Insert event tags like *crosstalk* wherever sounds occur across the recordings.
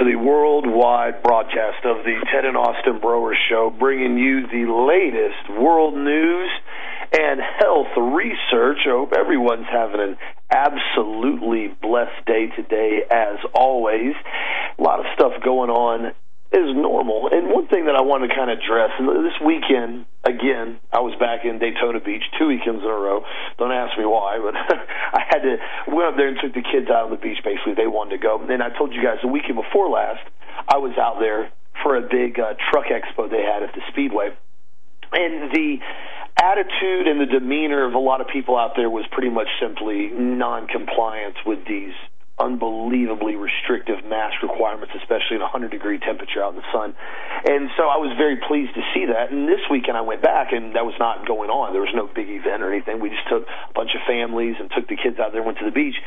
to the worldwide broadcast of the Ted and Austin Broer Show, bringing you the latest world news and health research. I hope everyone's having an absolutely blessed day today, as always. A lot of stuff going on is normal. And one thing that I want to kind of address, and this weekend, again, I was back in Daytona Beach two weekends in a row. Don't ask me why, but *laughs* I had to went up there and took the kids out on the beach. Basically, they wanted to go. And I told you guys the weekend before last, I was out there for a big uh, truck expo they had at the Speedway, and the attitude and the demeanor of a lot of people out there was pretty much simply non-compliance with these unbelievably restrictive mask requirements, especially in a 100 degree temperature out in the sun. And so I was very pleased to see that. And this weekend I went back, and that was not going on. There was no big event or anything. We just took a bunch of families and took the kids out there, and went to the beach.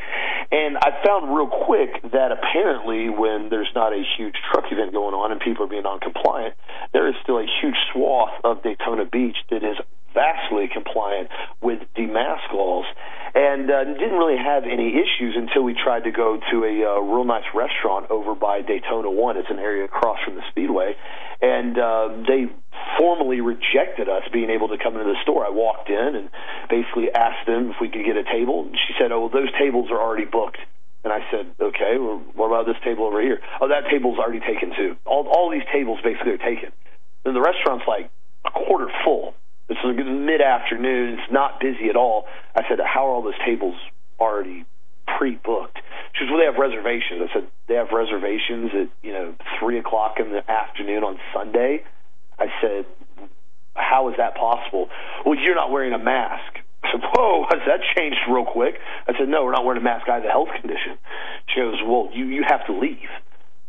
And I found real quick that apparently when there's not a huge truck event going on and people are being non-compliant, there is still a huge swath of Daytona Beach that is vastly compliant with the laws and uh, didn't really have any issues until we tried to go to a uh, real nice restaurant over by Daytona One. It's an area across from the Speedway, and uh, they formally rejected us being able to come into the store. I walked in and basically asked them if we could get a table. And she said, "Oh, well, those tables are already booked." And I said, okay, well, what about this table over here? Oh, that table's already taken too. All all these tables basically are taken. Then the restaurant's like a quarter full. It's mid afternoon. It's not busy at all. I said, How are all those tables already pre booked? She goes, Well, they have reservations. I said, They have reservations at, you know, 3 o'clock in the afternoon on Sunday? I said, How is that possible? Well, you're not wearing a mask. I said, Whoa, *laughs* has that changed real quick? I said, No, we're not wearing a mask. I have a health condition. She goes, Well, you, you have to leave.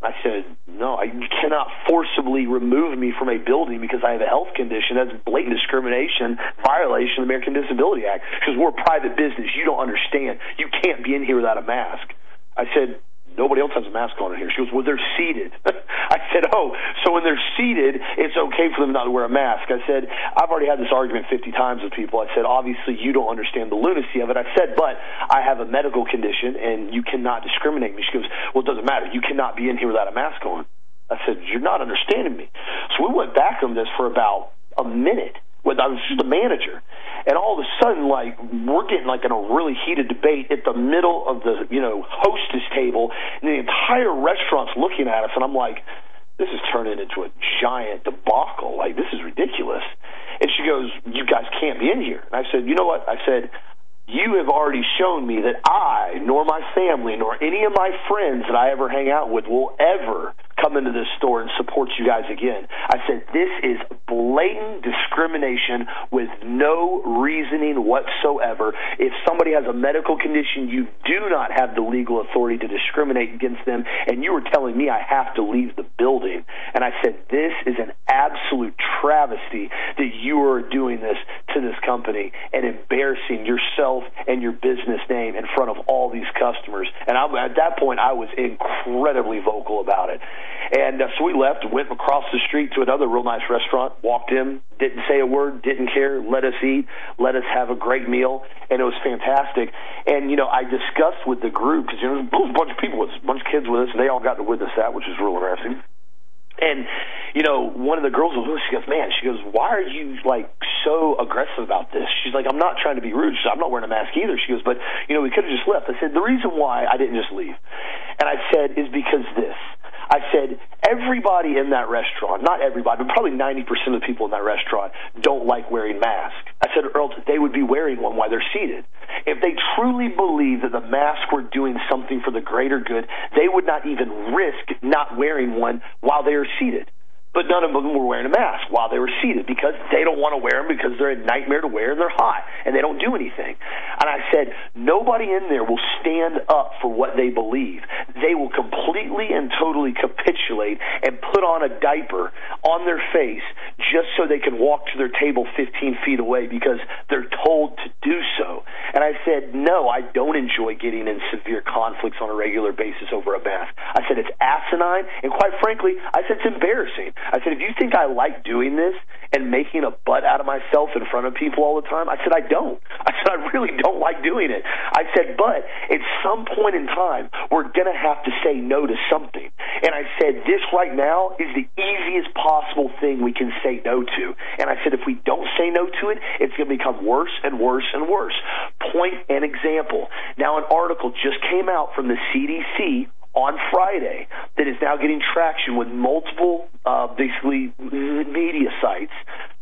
I said, no, I, you cannot forcibly remove me from a building because I have a health condition. That's blatant discrimination, violation of the American Disability Act. Because we're a private business. You don't understand. You can't be in here without a mask. I said, nobody else has a mask on in here. She goes, well, they're seated. *laughs* I said, oh, so when they're seated, it's okay for them not to wear a mask. I said, I've already had this argument 50 times with people. I said, obviously you don't understand the lunacy of it. I said, but I have a medical condition and you cannot discriminate me. She goes, well, it doesn't matter. You cannot be in here without a mask on. I said, you're not understanding me. So we went back on this for about a minute. With, I was just the manager and all of a sudden, like we're getting like in a really heated debate at the middle of the you know hostess table, and the entire restaurant's looking at us, and I'm like, this is turning into a giant debacle. Like this is ridiculous. And she goes, you guys can't be in here. And I said, you know what? I said, you have already shown me that I, nor my family, nor any of my friends that I ever hang out with will ever come into this store and support you guys again. I said, this is blatant discrimination with no reasoning whatsoever. If somebody has a medical condition, you do not have the legal authority to discriminate against them, and you were telling me I have to leave the building. And I said, this is an absolute travesty that you are doing this to this company and embarrassing yourself and your business name in front of all these customers. And I, at that point, I was incredibly vocal about it. And uh, so we left, went across the street to another real nice restaurant, walked in, didn't say a word, didn't care, let us eat, let us have a great meal, and it was fantastic. And, you know, I discussed with the group, because, you know, there was a bunch of people, with a bunch of kids with us, and they all got to witness that, which was real interesting. And you know, one of the girls was she goes, "Man," she goes, "Why are you like so aggressive about this?" She's like, "I'm not trying to be rude. She said, I'm not wearing a mask either." She goes, "But you know, we could have just left." I said, "The reason why I didn't just leave," and I said, "is because this." I said, everybody in that restaurant, not everybody, but probably 90% of the people in that restaurant don't like wearing masks. I said, Earl, they would be wearing one while they're seated. If they truly believe that the masks were doing something for the greater good, they would not even risk not wearing one while they are seated but none of them were wearing a mask while they were seated because they don't want to wear them because they're a nightmare to wear and they're hot and they don't do anything. And I said, nobody in there will stand up for what they believe. They will completely and totally capitulate and put on a diaper on their face just so they can walk to their table 15 feet away because they're told to do so. And I said, no, I don't enjoy getting in severe conflicts on a regular basis over a mask. I said, it's asinine, and quite frankly, I said, it's embarrassing. I said, if you think I like doing this and making a butt out of myself in front of people all the time? I said, I don't. I said, I really don't like doing it. I said, but at some point in time, we're going to have to say no to something. And I said, this right now is the easiest possible thing we can say no to. And I said, if we don't say no to it, it's going to become worse and worse and worse. Point and example. Now, an article just came out from the CDC on Friday that is now getting traction with multiple, uh, basically, media sites,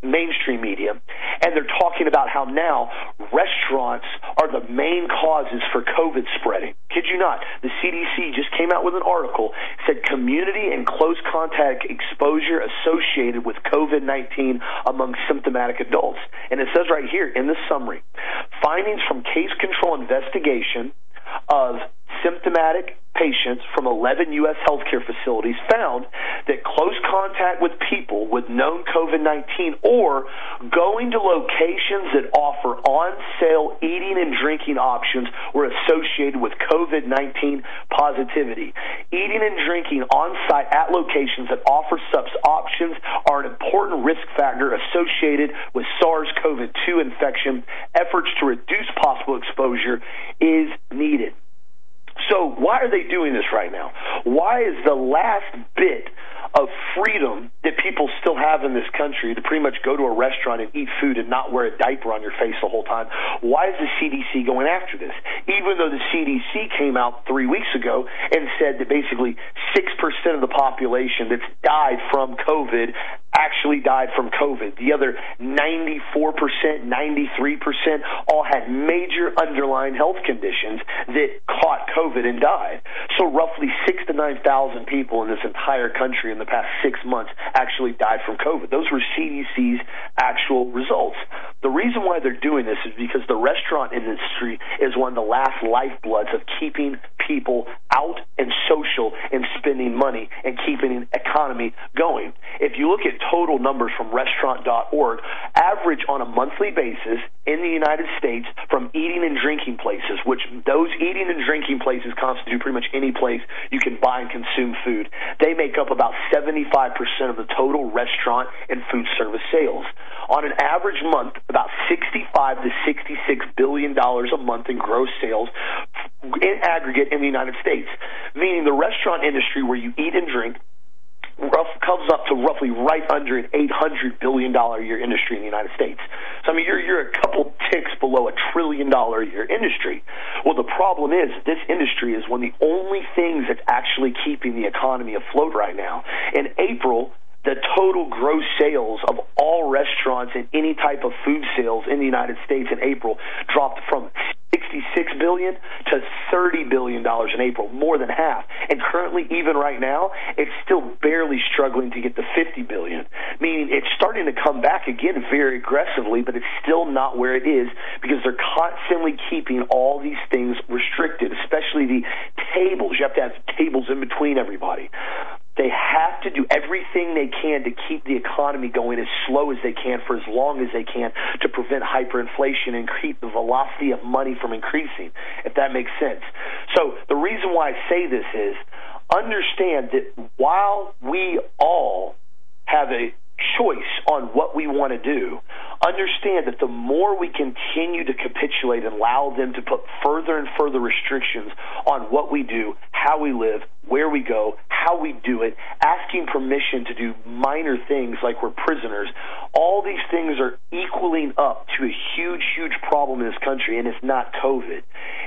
mainstream media, and they're talking about how now restaurants are the main causes for COVID spreading. Kid you not, the CDC just came out with an article said community and close contact exposure associated with COVID 19 among symptomatic adults. And it says right here in the summary findings from case control investigation of symptomatic patients from 11 U.S. healthcare facilities found that close contact with people with known COVID 19 or going to locations that offer on sale eating and drinking options were associated with COVID 19 positivity. Eating and drinking on site at locations that offer such options are an important risk factor associated with SARS CoV 2 infection. Efforts to reduce possible exposure is needed. So why are they doing this right now? Why is the last bit of freedom that people still have in this country to pretty much go to a restaurant and eat food and not wear a diaper on your face the whole time? Why is the CDC going after this? Even though the CDC came out three weeks ago and said that basically 6% of the population that's died from COVID actually died from COVID. The other 94%, 93% all had major underlying health conditions that caught COVID and died. So roughly six to 9,000 people in this entire country in the past six months actually died from COVID. Those were CDC's actual results. The reason why they're doing this is because the restaurant industry is one of the last lifebloods of keeping people out and social and spending money and keeping an economy going. If you look at total numbers from restaurant.org, average on a monthly basis in the United States from eating and drinking places, which those eating and drinking places constitute pretty much any place you can buy and consume food. They make up about 75% of the total restaurant and food service sales. On an average month, about 65 to 66 billion dollars a month in gross sales in aggregate in the United States, meaning the restaurant industry where you eat and drink rough, comes up to roughly right under an $800 billion a year industry in the United States. So, I mean, you're, you're a couple ticks below a trillion dollar a year industry. Well, the problem is this industry is one of the only things that's actually keeping the economy afloat right now. In April, the total gross sales of all restaurants and any type of food sales in the United States in April dropped from 66 billion to 30 billion dollars in April, more than half. And currently even right now, it's still barely struggling to get to 50 billion, meaning it's starting to come back again very aggressively, but it's still not where it is because they're constantly keeping all these things restricted, especially the tables. You have to have tables in between everybody. They have to do everything they can to keep the economy going as slow as they can for as long as they can to prevent hyperinflation and keep the velocity of money from increasing, if that makes sense. So the reason why I say this is understand that while we all have a choice on what we want to do, understand that the more we continue to capitulate and allow them to put further and further restrictions on what we do, how we live, where we go, how we do it, asking permission to do minor things like we're prisoners, all these things are equaling up to a huge, huge problem in this country, and it's not COVID.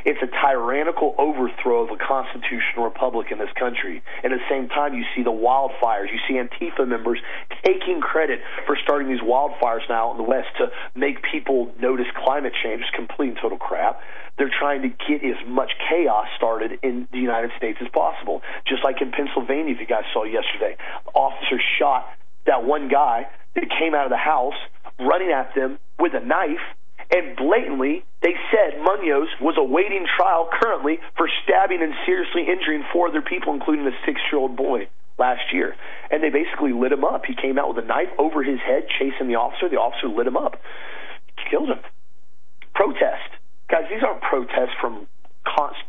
It's a tyrannical overthrow of a constitutional republic in this country. And at the same time, you see the wildfires. You see Antifa members taking credit for starting these wildfires now in the West to make people notice climate change is complete and total crap. They're trying to get as much chaos started in the United States as possible. Just like in Pennsylvania, if you guys saw yesterday, officers shot that one guy that came out of the house running at them with a knife and blatantly they said Munoz was awaiting trial currently for stabbing and seriously injuring four other people, including a six-year-old boy last year. And they basically lit him up. He came out with a knife over his head, chasing the officer. The officer lit him up, killed him. Protest, guys. These aren't protests from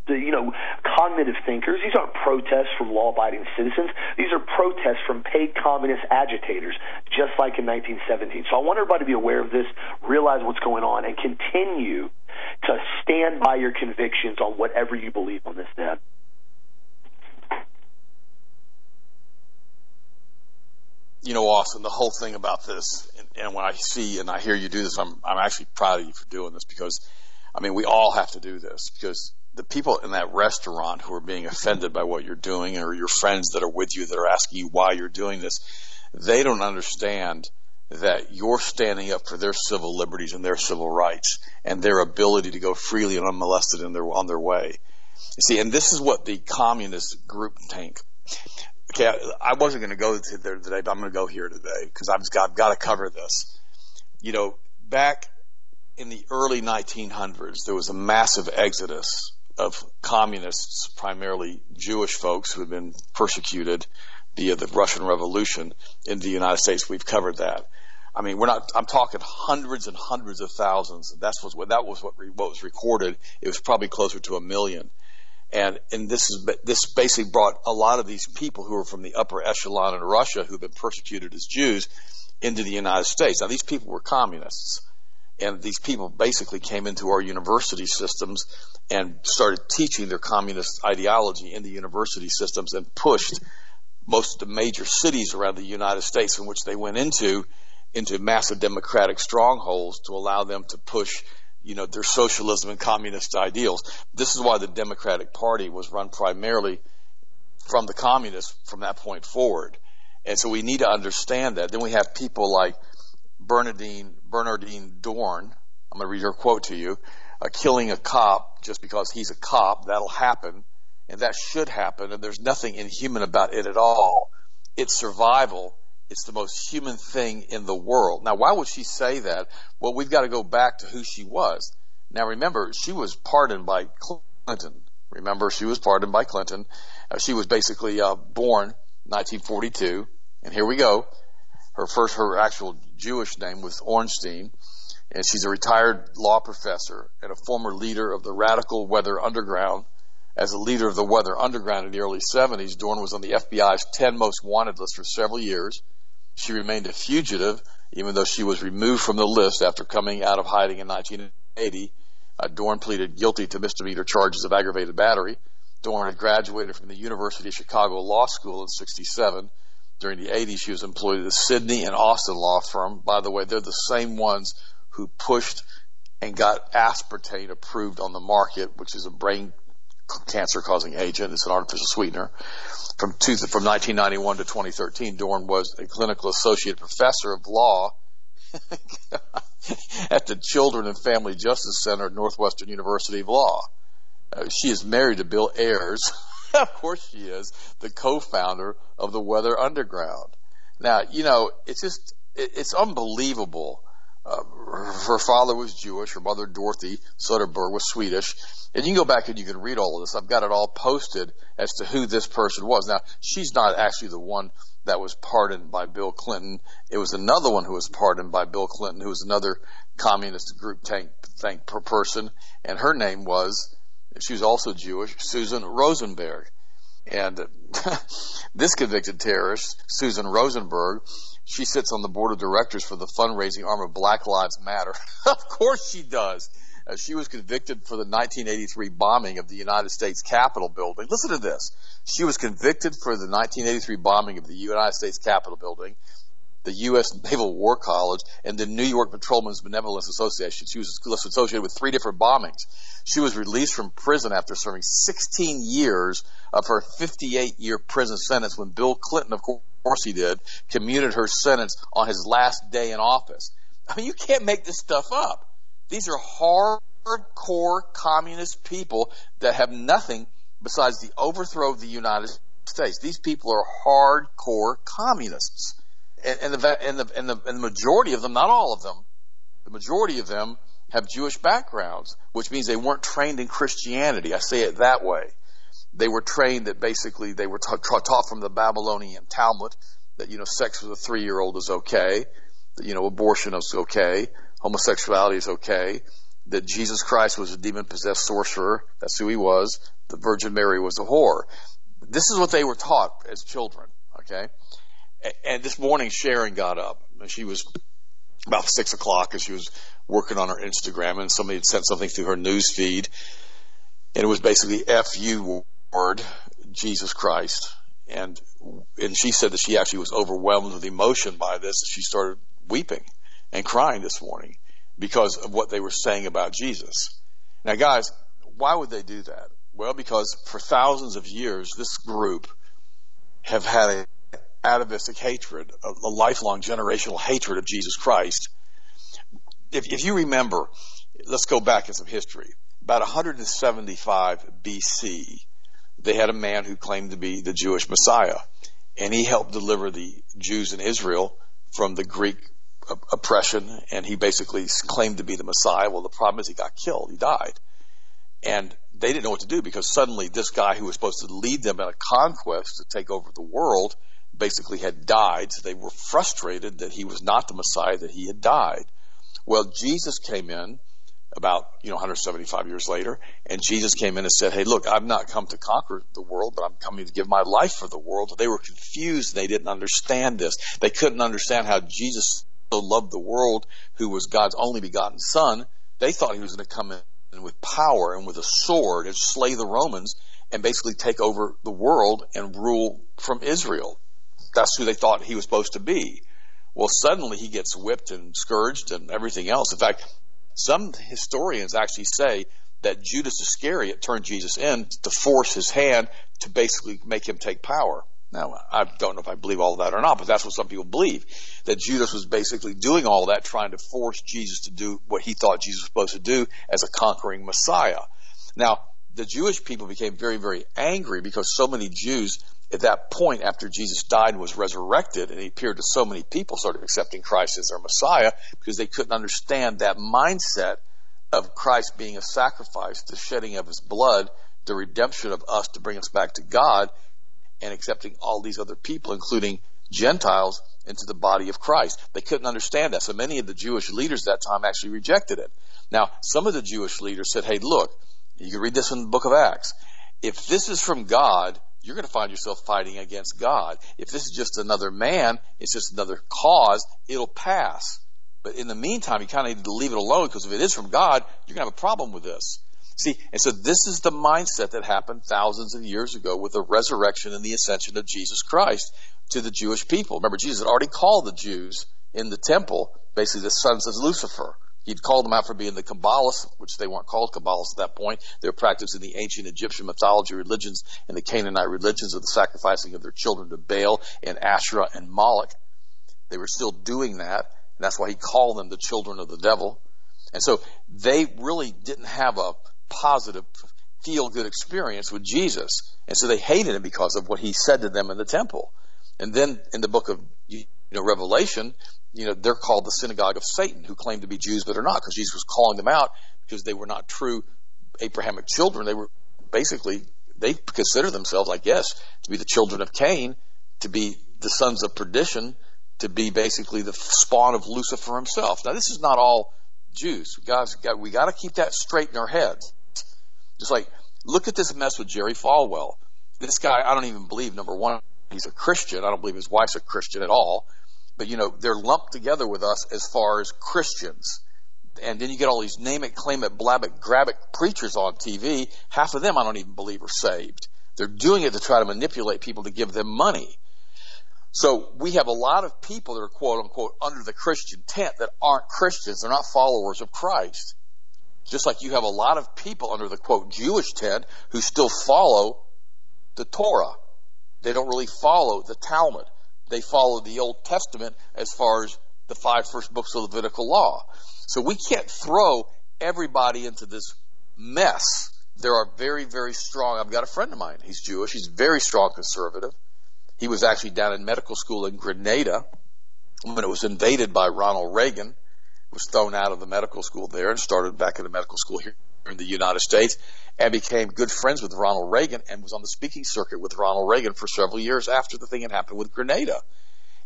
you know, cognitive thinkers. These aren't protests from law-abiding citizens. These are protests from paid communist agitators, just like in 1917. So I want everybody to be aware of this, realize what's going on, and continue to stand by your convictions on whatever you believe on this, Dad. You know, Austin, the whole thing about this, and, and when I see and I hear you do this, I'm I'm actually proud of you for doing this because, I mean, we all have to do this because the people in that restaurant who are being offended by what you're doing or your friends that are with you that are asking you why you're doing this, they don't understand that you're standing up for their civil liberties and their civil rights and their ability to go freely and unmolested in their, on their way. You see, and this is what the communist group think. Okay, I wasn't going to go there today, but I'm going to go here today because I've got, I've got to cover this. You know, back in the early 1900s, there was a massive exodus of communists, primarily Jewish folks who had been persecuted via the Russian Revolution in the United States. We've covered that. I mean, we're not. I'm talking hundreds and hundreds of thousands. That's what that was what, what was recorded. It was probably closer to a million, and and this is this basically brought a lot of these people who were from the upper echelon in Russia who've been persecuted as Jews into the United States. Now these people were communists, and these people basically came into our university systems and started teaching their communist ideology in the university systems and pushed most of the major cities around the United States in which they went into into massive democratic strongholds to allow them to push you know their socialism and communist ideals. This is why the Democratic Party was run primarily from the communists from that point forward. And so we need to understand that. Then we have people like Bernardine Bernardine Dohrn. I'm going to read her quote to you. Uh, killing a cop just because he's a cop, that'll happen and that should happen, and there's nothing inhuman about it at all. It's survival. It's the most human thing in the world. Now, why would she say that? Well, we've got to go back to who she was. Now, remember, she was pardoned by Clinton. Remember, she was pardoned by Clinton. Uh, she was basically uh, born 1942, and here we go. Her first, her actual Jewish name was Ohrnstein, and she's a retired law professor and a former leader of the radical Weather Underground as a leader of the Weather Underground in the early 70s, Dohrn was on the FBI's 10 most wanted list for several years. She remained a fugitive, even though she was removed from the list after coming out of hiding in 1980. Uh, Dohrn pleaded guilty to misdemeanor charges of aggravated battery. Dohrn had graduated from the University of Chicago Law School in 67. During the 80s, she was employed at the Sidley and Austin law firm. By the way, they're the same ones who pushed and got aspartame approved on the market, which is a brain cancer causing agent. It's an artificial sweetener. From, two, from 1991 to 2013, Dohrn was a clinical associate professor of law *laughs* at the Children and Family Justice Center at Northwestern University of Law. Uh, she is married to Bill Ayers. *laughs* *laughs* of course she is, the co-founder of the Weather Underground. Now, you know, it's just, it, it's unbelievable. Uh, her father was Jewish. Her mother, Dorothy Soderberg, was Swedish. And you can go back and you can read all of this. I've got it all posted as to who this person was. Now, she's not actually the one that was pardoned by Bill Clinton. It was another one who was pardoned by Bill Clinton, who was another communist group tank, tank per person. And her name was, she was also Jewish, Susan Rosenberg. And *laughs* this convicted terrorist, Susan Rosenberg, she sits on the board of directors for the fundraising arm of Black Lives Matter. *laughs* of course she does. Uh, she was convicted for the 1983 bombing of the United States Capitol building. Listen to this. She was convicted for the 1983 bombing of the United States Capitol building, the U.S. Naval War College, and the New York Patrolmen's Benevolence Association. She was associated with three different bombings. She was released from prison after serving 16 years of her 58 year prison sentence when Bill Clinton, of course he did, commuted her sentence on his last day in office. I mean, you can't make this stuff up. These are hardcore communist people that have nothing besides the overthrow of the United States. These people are hardcore communists. And, and, the, and, the, and, the, and the majority of them, not all of them, the majority of them have Jewish backgrounds, which means they weren't trained in Christianity. I say it that way. They were trained that basically they were taught, taught from the Babylonian Talmud that, you know, sex with a three year old is okay, that, you know, abortion is okay, homosexuality is okay, that Jesus Christ was a demon possessed sorcerer. That's who he was. The Virgin Mary was a whore. This is what they were taught as children. Okay. And this morning Sharon got up. She was about six o'clock as she was working on her Instagram and somebody had sent something through her news feed and it was basically F U word, Jesus Christ. And, and she said that she actually was overwhelmed with emotion by this. She started weeping and crying this morning because of what they were saying about Jesus. Now guys, why would they do that? Well, because for thousands of years, this group have had a atavistic hatred, a, a lifelong generational hatred of Jesus Christ. If, if you remember, let's go back in some history. About 175 BC, they had a man who claimed to be the Jewish Messiah, and he helped deliver the Jews in Israel from the Greek oppression, and he basically claimed to be the Messiah. Well, the problem is he got killed. He died. And they didn't know what to do because suddenly this guy who was supposed to lead them in a conquest to take over the world basically had died. So they were frustrated that he was not the Messiah, that he had died. Well, Jesus came in about, you know, 175 years later, and Jesus came in and said, Hey, look, I've not come to conquer the world, but I'm coming to give my life for the world. They were confused. They didn't understand this. They couldn't understand how Jesus so loved the world, who was God's only begotten son. They thought he was going to come in with power and with a sword and slay the Romans and basically take over the world and rule from Israel that's who they thought he was supposed to be. Well, suddenly he gets whipped and scourged and everything else. In fact, some historians actually say that Judas Iscariot turned Jesus in to force his hand to basically make him take power. Now, I don't know if I believe all of that or not, but that's what some people believe. That Judas was basically doing all that, trying to force Jesus to do what he thought Jesus was supposed to do as a conquering Messiah. Now, the Jewish people became very, very angry because so many Jews at that point, after Jesus died and was resurrected, and he appeared to so many people, sort of accepting Christ as their Messiah because they couldn't understand that mindset of Christ being a sacrifice, the shedding of his blood, the redemption of us to bring us back to God, and accepting all these other people, including Gentiles, into the body of Christ. They couldn't understand that. So many of the Jewish leaders at that time actually rejected it. Now, some of the Jewish leaders said, hey, look, you can read this in the book of Acts. If this is from God, you're going to find yourself fighting against God. If this is just another man, it's just another cause, it'll pass. But in the meantime, you kind of need to leave it alone because if it is from God, you're going to have a problem with this. See, and so this is the mindset that happened thousands of years ago with the resurrection and the ascension of Jesus Christ to the Jewish people. Remember, Jesus had already called the Jews in the temple basically the sons of Lucifer. He'd called them out for being the Kabbalists, which they weren't called Kabbalists at that point. They were practicing the ancient Egyptian mythology religions and the Canaanite religions of the sacrificing of their children to Baal and Asherah and Moloch. They were still doing that, and that's why he called them the children of the devil. And so they really didn't have a positive, feel good experience with Jesus. And so they hated him because of what he said to them in the temple. And then in the book of you know, Revelation, you know, they're called the synagogue of Satan, who claim to be Jews but are not, because Jesus was calling them out because they were not true Abrahamic children. They were basically, they consider themselves, I guess, to be the children of Cain, to be the sons of perdition, to be basically the spawn of Lucifer himself. Now, this is not all Jews. Guys, we got to keep that straight in our heads. Just like, look at this mess with Jerry Falwell. This guy, I don't even believe, number one, he's a Christian. I don't believe his wife's a Christian at all but you know, they're lumped together with us as far as Christians. And then you get all these name it, claim it, blab it, grab it preachers on TV. Half of them I don't even believe are saved. They're doing it to try to manipulate people to give them money. So we have a lot of people that are quote unquote under the Christian tent that aren't Christians. They're not followers of Christ. Just like you have a lot of people under the quote Jewish tent who still follow the Torah. They don't really follow the Talmud they follow the Old Testament as far as the five first books of Levitical law. So we can't throw everybody into this mess. There are very, very strong. I've got a friend of mine. He's Jewish. He's very strong conservative. He was actually down in medical school in Grenada when it was invaded by Ronald Reagan. He was thrown out of the medical school there and started back at the medical school here in the United States and became good friends with Ronald Reagan and was on the speaking circuit with Ronald Reagan for several years after the thing had happened with Grenada.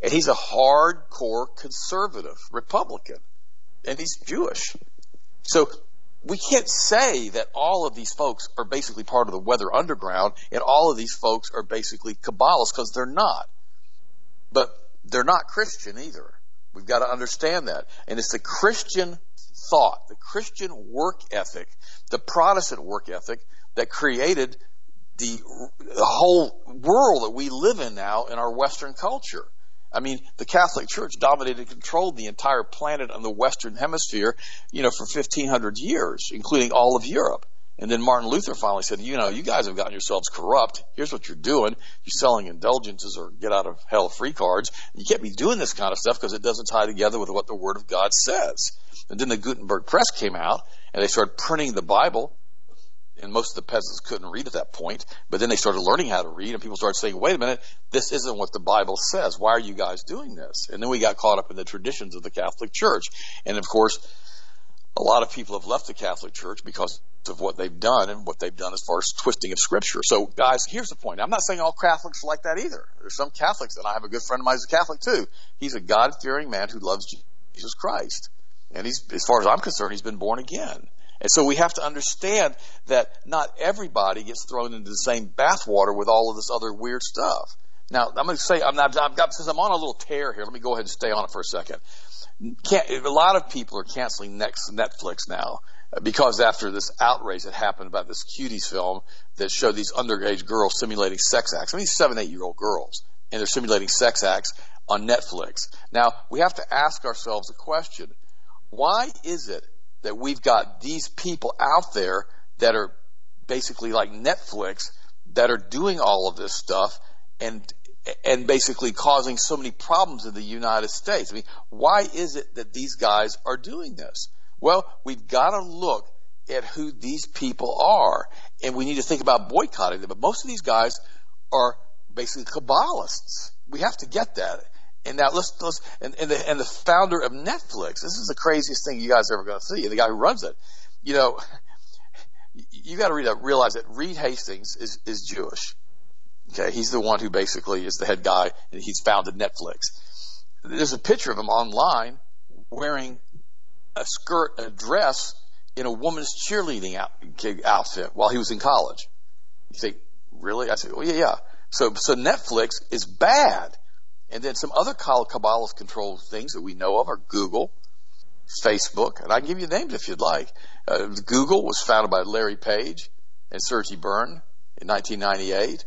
And he's a hardcore conservative Republican. And he's Jewish. So we can't say that all of these folks are basically part of the weather underground and all of these folks are basically Kabbalists because they're not. But they're not Christian either. We've got to understand that. And it's the Christian thought, the Christian work ethic, the Protestant work ethic that created the, the whole world that we live in now in our Western culture. I mean, the Catholic Church dominated and controlled the entire planet on the Western Hemisphere, you know, for 1500 years, including all of Europe. And then Martin Luther finally said, you know, you guys have gotten yourselves corrupt. Here's what you're doing. You're selling indulgences or get out of hell free cards. You can't be doing this kind of stuff because it doesn't tie together with what the Word of God says. And then the Gutenberg press came out and they started printing the Bible. And most of the peasants couldn't read at that point. But then they started learning how to read and people started saying, wait a minute, this isn't what the Bible says. Why are you guys doing this? And then we got caught up in the traditions of the Catholic Church. And of course, a lot of people have left the Catholic Church because of what they've done and what they've done as far as twisting of Scripture. So, guys, here's the point. I'm not saying all Catholics are like that either. There's some Catholics, and I have a good friend of mine who's a Catholic too. He's a God-fearing man who loves Jesus Christ, and he's, as far as I'm concerned, he's been born again. And so we have to understand that not everybody gets thrown into the same bathwater with all of this other weird stuff. Now, I'm going to say, I'm not, I've got, since I'm on a little tear here, let me go ahead and stay on it for a second. A lot of people are canceling next Netflix now because after this outrage that happened about this cuties film that showed these underage girls simulating sex acts. I mean, seven, eight year old girls, and they're simulating sex acts on Netflix. Now, we have to ask ourselves a question. Why is it that we've got these people out there that are basically like Netflix that are doing all of this stuff and and basically causing so many problems in the United States. I mean, why is it that these guys are doing this? Well, we've got to look at who these people are, and we need to think about boycotting them. But most of these guys are basically Kabbalists. We have to get that. And now let's let's and, and the and the founder of Netflix. This is the craziest thing you guys are ever going to see. The guy who runs it. You know, *laughs* you got to realize that Reed Hastings is is Jewish. Okay, he's the one who basically is the head guy, and he's founded Netflix. There's a picture of him online wearing a skirt, a dress in a woman's cheerleading out, outfit while he was in college. You think, really? I said, well, yeah, yeah. So, so Netflix is bad. And then some other Kabbalist controlled things that we know of are Google, Facebook, and I can give you names if you'd like. Uh, Google was founded by Larry Page and Sergey Brin in 1998.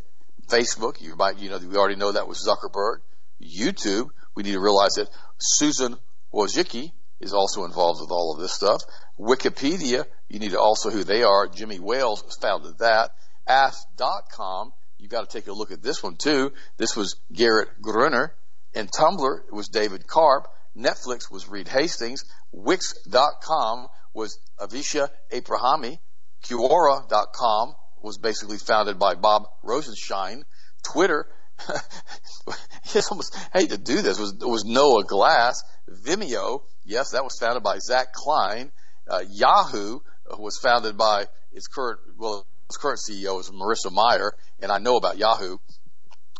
Facebook, you might, you know, we already know that was Zuckerberg. YouTube, we need to realize that Susan Wojcicki is also involved with all of this stuff. Wikipedia, you need to also who they are. Jimmy Wales founded that. Ask.com, you got to take a look at this one too. This was Garrett Gruner. And Tumblr, it was David Karp. Netflix was Reed Hastings. Wix.com was Avishai Abrahami. Quora.com was basically founded by Bob Rosenschein. Twitter, *laughs* I almost hate to do this, was, was Noah Glass. Vimeo, yes, that was founded by Zach Klein. Uh, Yahoo was founded by its current, well, its current CEO is Marissa Mayer, and I know about Yahoo,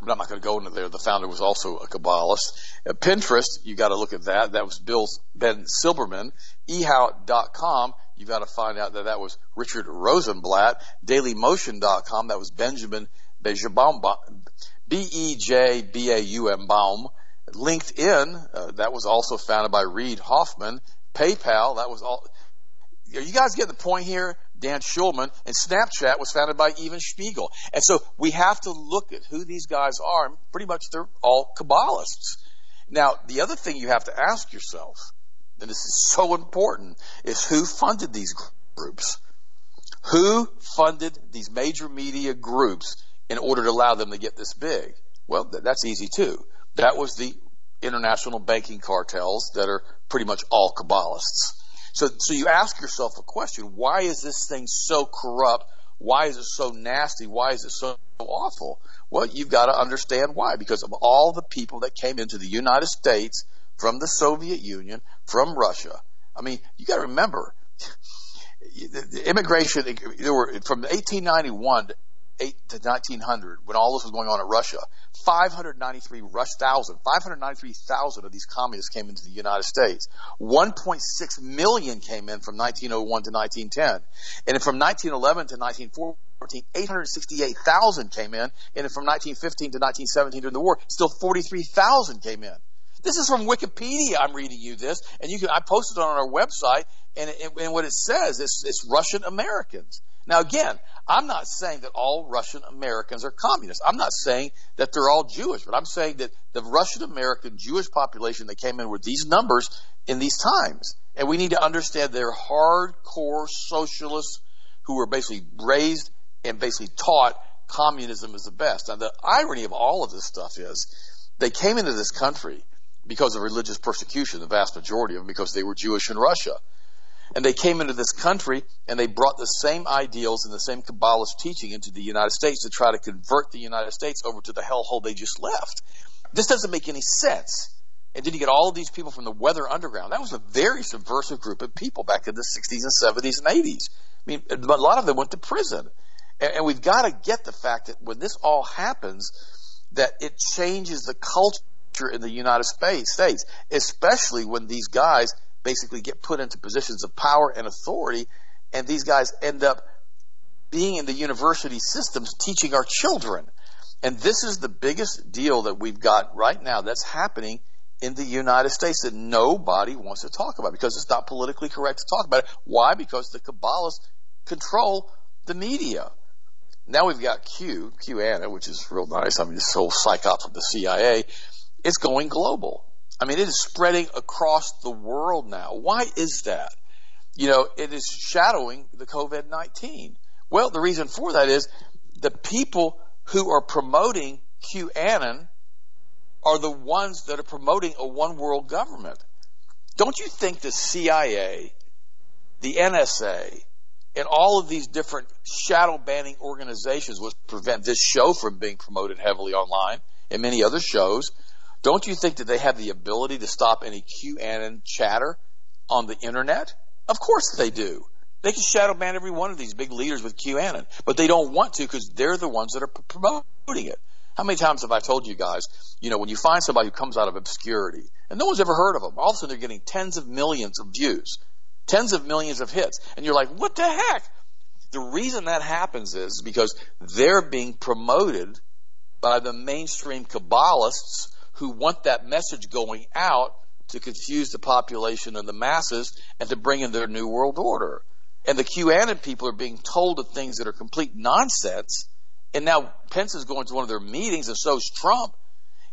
but I'm not going to go into there. The founder was also a Kabbalist. Uh, Pinterest, you got to look at that. That was Bill Ben Silberman. Ehow.com, you got to find out that that was Richard Rosenblatt. DailyMotion.com, that was Benjamin Bejabaum, B-E-J-B-A-U-M Baum. LinkedIn, uh, that was also founded by Reid Hoffman. PayPal, that was all. Are you guys getting the point here? Dan Schulman. And Snapchat was founded by Evan Spiegel. And so we have to look at who these guys are. Pretty much they're all Kabbalists. Now, the other thing you have to ask yourself, and this is so important, is who funded these groups? Who funded these major media groups in order to allow them to get this big? Well, that's easy too. That was the international banking cartels that are pretty much all Kabbalists. So, so you ask yourself a question, why is this thing so corrupt? Why is it so nasty? Why is it so awful? Well, you've got to understand why. Because of all the people that came into the United States from the Soviet Union, from Russia. I mean, you got to remember, the immigration, there were, from 1891 to 1900, when all this was going on in Russia, 593 thousand, 593,000 of these communists came into the United States. 1.6 million came in from 1901 to 1910. And from 1911 to 1914, 868,000 came in. And from 1915 to 1917 during the war, still 43,000 came in. This is from Wikipedia. I'm reading you this, and you can. I posted it on our website, and, and what it says is it's Russian Americans. Now, again, I'm not saying that all Russian Americans are communists. I'm not saying that they're all Jewish, but I'm saying that the Russian American Jewish population that came in with these numbers in these times, and we need to understand they're hardcore socialists who were basically raised and basically taught communism is the best. Now, the irony of all of this stuff is they came into this country because of religious persecution, the vast majority of them because they were Jewish in Russia. And they came into this country and they brought the same ideals and the same Kabbalist teaching into the United States to try to convert the United States over to the hellhole they just left. This doesn't make any sense. And then you get all of these people from the Weather Underground. That was a very subversive group of people back in the 60s and 70s and 80s. I mean, a lot of them went to prison. And, and we've got to get the fact that when this all happens, that it changes the culture in the United States, especially when these guys basically get put into positions of power and authority, and these guys end up being in the university systems teaching our children. And this is the biggest deal that we've got right now that's happening in the United States that nobody wants to talk about because it's not politically correct to talk about it. Why? Because the Kabbalists control the media. Now we've got Q, QAnon, which is real nice. I mean, this whole psyop from the CIA. It's going global. I mean, it is spreading across the world now. Why is that? You know, it is shadowing the COVID 19. Well, the reason for that is the people who are promoting QAnon are the ones that are promoting a one world government. Don't you think the CIA, the NSA, and all of these different shadow banning organizations would prevent this show from being promoted heavily online and many other shows don't you think that they have the ability to stop any QAnon chatter on the internet? Of course they do. They can shadow ban every one of these big leaders with QAnon, but they don't want to because they're the ones that are promoting it. How many times have I told you guys, you know, when you find somebody who comes out of obscurity and no one's ever heard of them, all of a sudden they're getting tens of millions of views, tens of millions of hits, and you're like, what the heck? The reason that happens is because they're being promoted by the mainstream Kabbalists who want that message going out to confuse the population and the masses and to bring in their new world order. And the QAnon people are being told of things that are complete nonsense. And now Pence is going to one of their meetings, and so is Trump,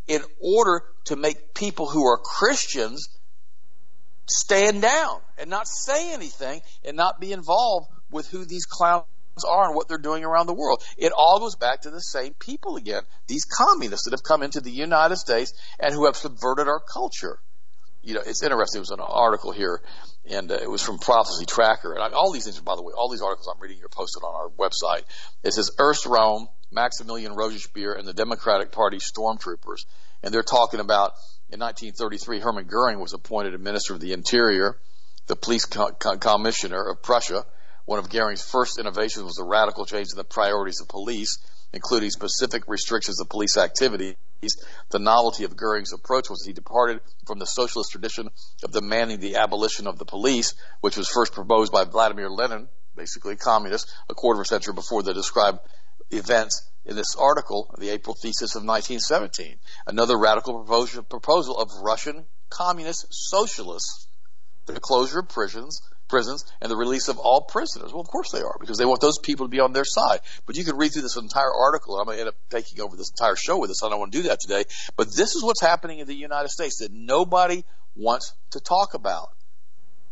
in order to make people who are Christians stand down and not say anything and not be involved with who these clowns are and what they're doing around the world. It all goes back to the same people again. These communists that have come into the United States and who have subverted our culture. You know, it's interesting. There was an article here, and uh, it was from Prophecy Tracker. And I, all these things, by the way, all these articles I'm reading are posted on our website. It says Ernst Röhm, Maximilian Robespierre, and the Democratic Party stormtroopers. And they're talking about in 1933, Hermann Goering was appointed a minister of the Interior, the police co- co- commissioner of Prussia one of Goering's first innovations was a radical change in the priorities of police, including specific restrictions of police activities. The novelty of Goering's approach was he departed from the socialist tradition of demanding the abolition of the police, which was first proposed by Vladimir Lenin, basically a communist, a quarter of a century before the described events in this article, the April thesis of 1917. Another radical proposal of Russian communist socialists, the closure of prisons, prisons and the release of all prisoners. Well, of course they are, because they want those people to be on their side. But you can read through this entire article, and I'm going to end up taking over this entire show with this. I don't want to do that today. But this is what's happening in the United States that nobody wants to talk about.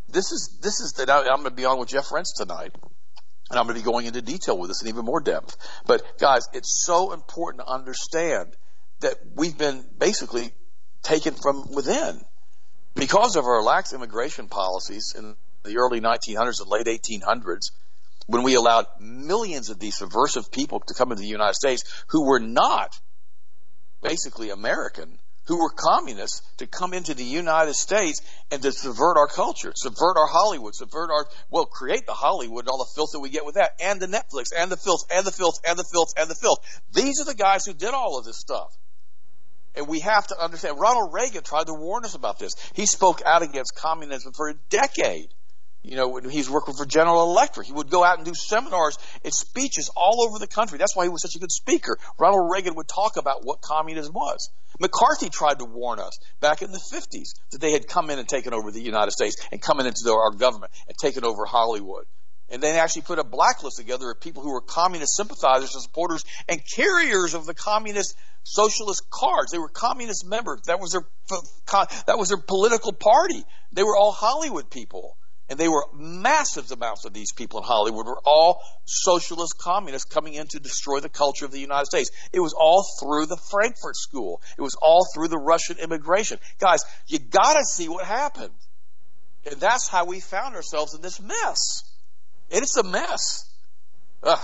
This is this is that I'm going to be on with Jeff Rense tonight. And I'm going to be going into detail with this in even more depth. But guys, it's so important to understand that we've been basically taken from within because of our lax immigration policies and the early 1900s and late 1800s when we allowed millions of these subversive people to come into the United States who were not basically American, who were communists to come into the United States and to subvert our culture, subvert our Hollywood, subvert our, well, create the Hollywood and all the filth that we get with that, and the Netflix, and the filth, and the filth, and the filth, and the filth. These are the guys who did all of this stuff. And we have to understand, Ronald Reagan tried to warn us about this. He spoke out against communism for a decade. You know, when was working for General Electric, he would go out and do seminars and speeches all over the country. That's why he was such a good speaker. Ronald Reagan would talk about what communism was. McCarthy tried to warn us back in the 50s that they had come in and taken over the United States and coming into our government and taken over Hollywood. And they actually put a blacklist together of people who were communist sympathizers and supporters and carriers of the communist socialist cards. They were communist members. That was their that was their political party. They were all Hollywood people. And they were massive amounts of these people in Hollywood were all socialist communists coming in to destroy the culture of the United States. It was all through the Frankfurt School. It was all through the Russian immigration. Guys, you gotta see what happened. And that's how we found ourselves in this mess. And it's a mess. Ugh.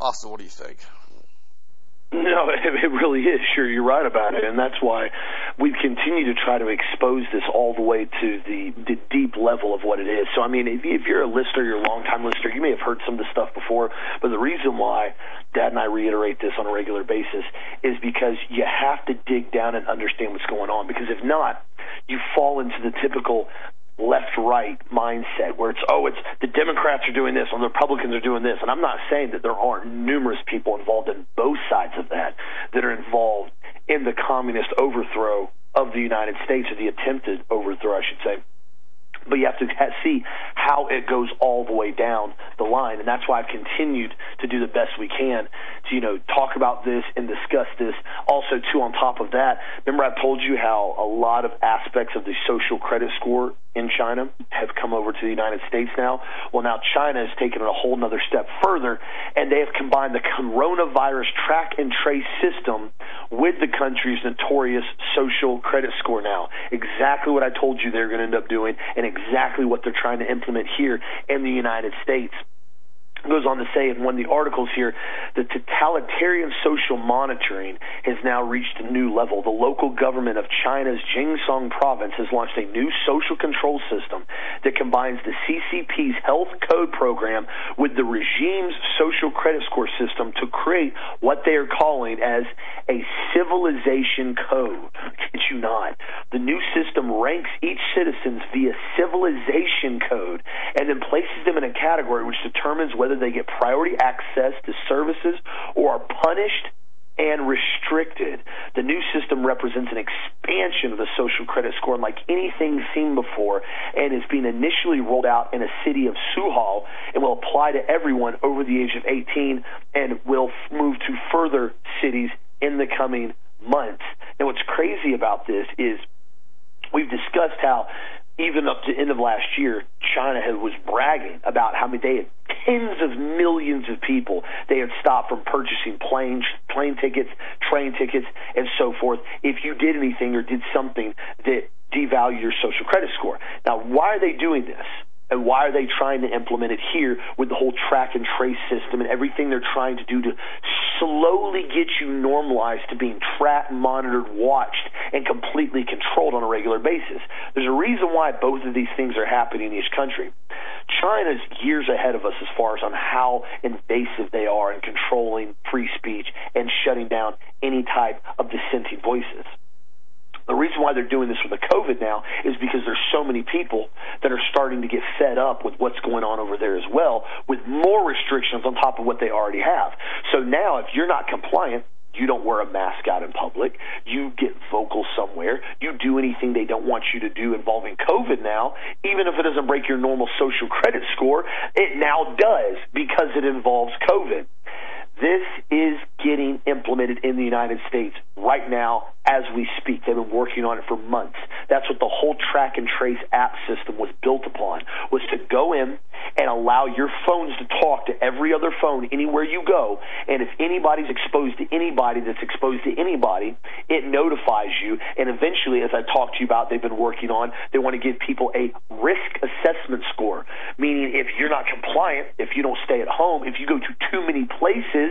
Austin, what do you think? No, *laughs* it really is. Sure, you're right about it, and that's why we continue to try to expose this all the way to the, the deep level of what it is. So, I mean, if, if you're a listener, you're a long-time listener, you may have heard some of this stuff before, but the reason why Dad and I reiterate this on a regular basis is because you have to dig down and understand what's going on. Because if not, you fall into the typical left right mindset where it's oh it's the Democrats are doing this or the Republicans are doing this and I'm not saying that there aren't numerous people involved in both sides of that that are involved in the communist overthrow of the United States or the attempted overthrow I should say but you have to *laughs* see how it goes all the way down the line and that's why I've continued to do the best we can to you know talk about this and discuss this also too on top of that remember I told you how a lot of aspects of the social credit score in China have come over to the United States now. Well, now China has taken it a whole another step further, and they have combined the coronavirus track and trace system with the country's notorious social credit score now. Exactly what I told you they're going to end up doing, and exactly what they're trying to implement here in the United States goes on to say in one of the articles here, the totalitarian social monitoring has now reached a new level. The local government of China's Jiangsu province has launched a new social control system that combines the CCP's health code program with the regime's social credit score system to create what they are calling as a civilization code. Kid you not. The new system ranks each citizen via civilization code and then places them in a category which determines whether whether they get priority access to services or are punished and restricted. The new system represents an expansion of the social credit score unlike anything seen before and is being initially rolled out in a city of Suzhou and will apply to everyone over the age of 18 and will move to further cities in the coming months. Now, what's crazy about this is we've discussed how even up to end of last year, China was bragging about how many they had tens of millions of people they had stopped from purchasing plane plane tickets, train tickets, and so forth. If you did anything or did something that devalued your social credit score. Now, why are they doing this? And why are they trying to implement it here with the whole track and trace system and everything they're trying to do to slowly get you normalized to being tracked, monitored, watched, and completely controlled on a regular basis? There's a reason why both of these things are happening in each country. China's years ahead of us as far as on how invasive they are in controlling free speech and shutting down any type of dissenting voices. The reason why they're doing this with the COVID now is because there's so many people that are starting to get fed up with what's going on over there as well, with more restrictions on top of what they already have. So now, if you're not compliant, you don't wear a mask out in public. You get vocal somewhere. You do anything they don't want you to do involving COVID now, even if it doesn't break your normal social credit score, it now does because it involves COVID. This is getting implemented in the United States right now as we speak. They've been working on it for months. That's what the whole track and trace app system was built upon, was to go in and allow your phones to talk to every other phone anywhere you go. And if anybody's exposed to anybody that's exposed to anybody, it notifies you. And eventually, as I talked to you about, they've been working on, they want to give people a risk assessment score, meaning if you're not compliant, if you don't stay at home, if you go to too many places,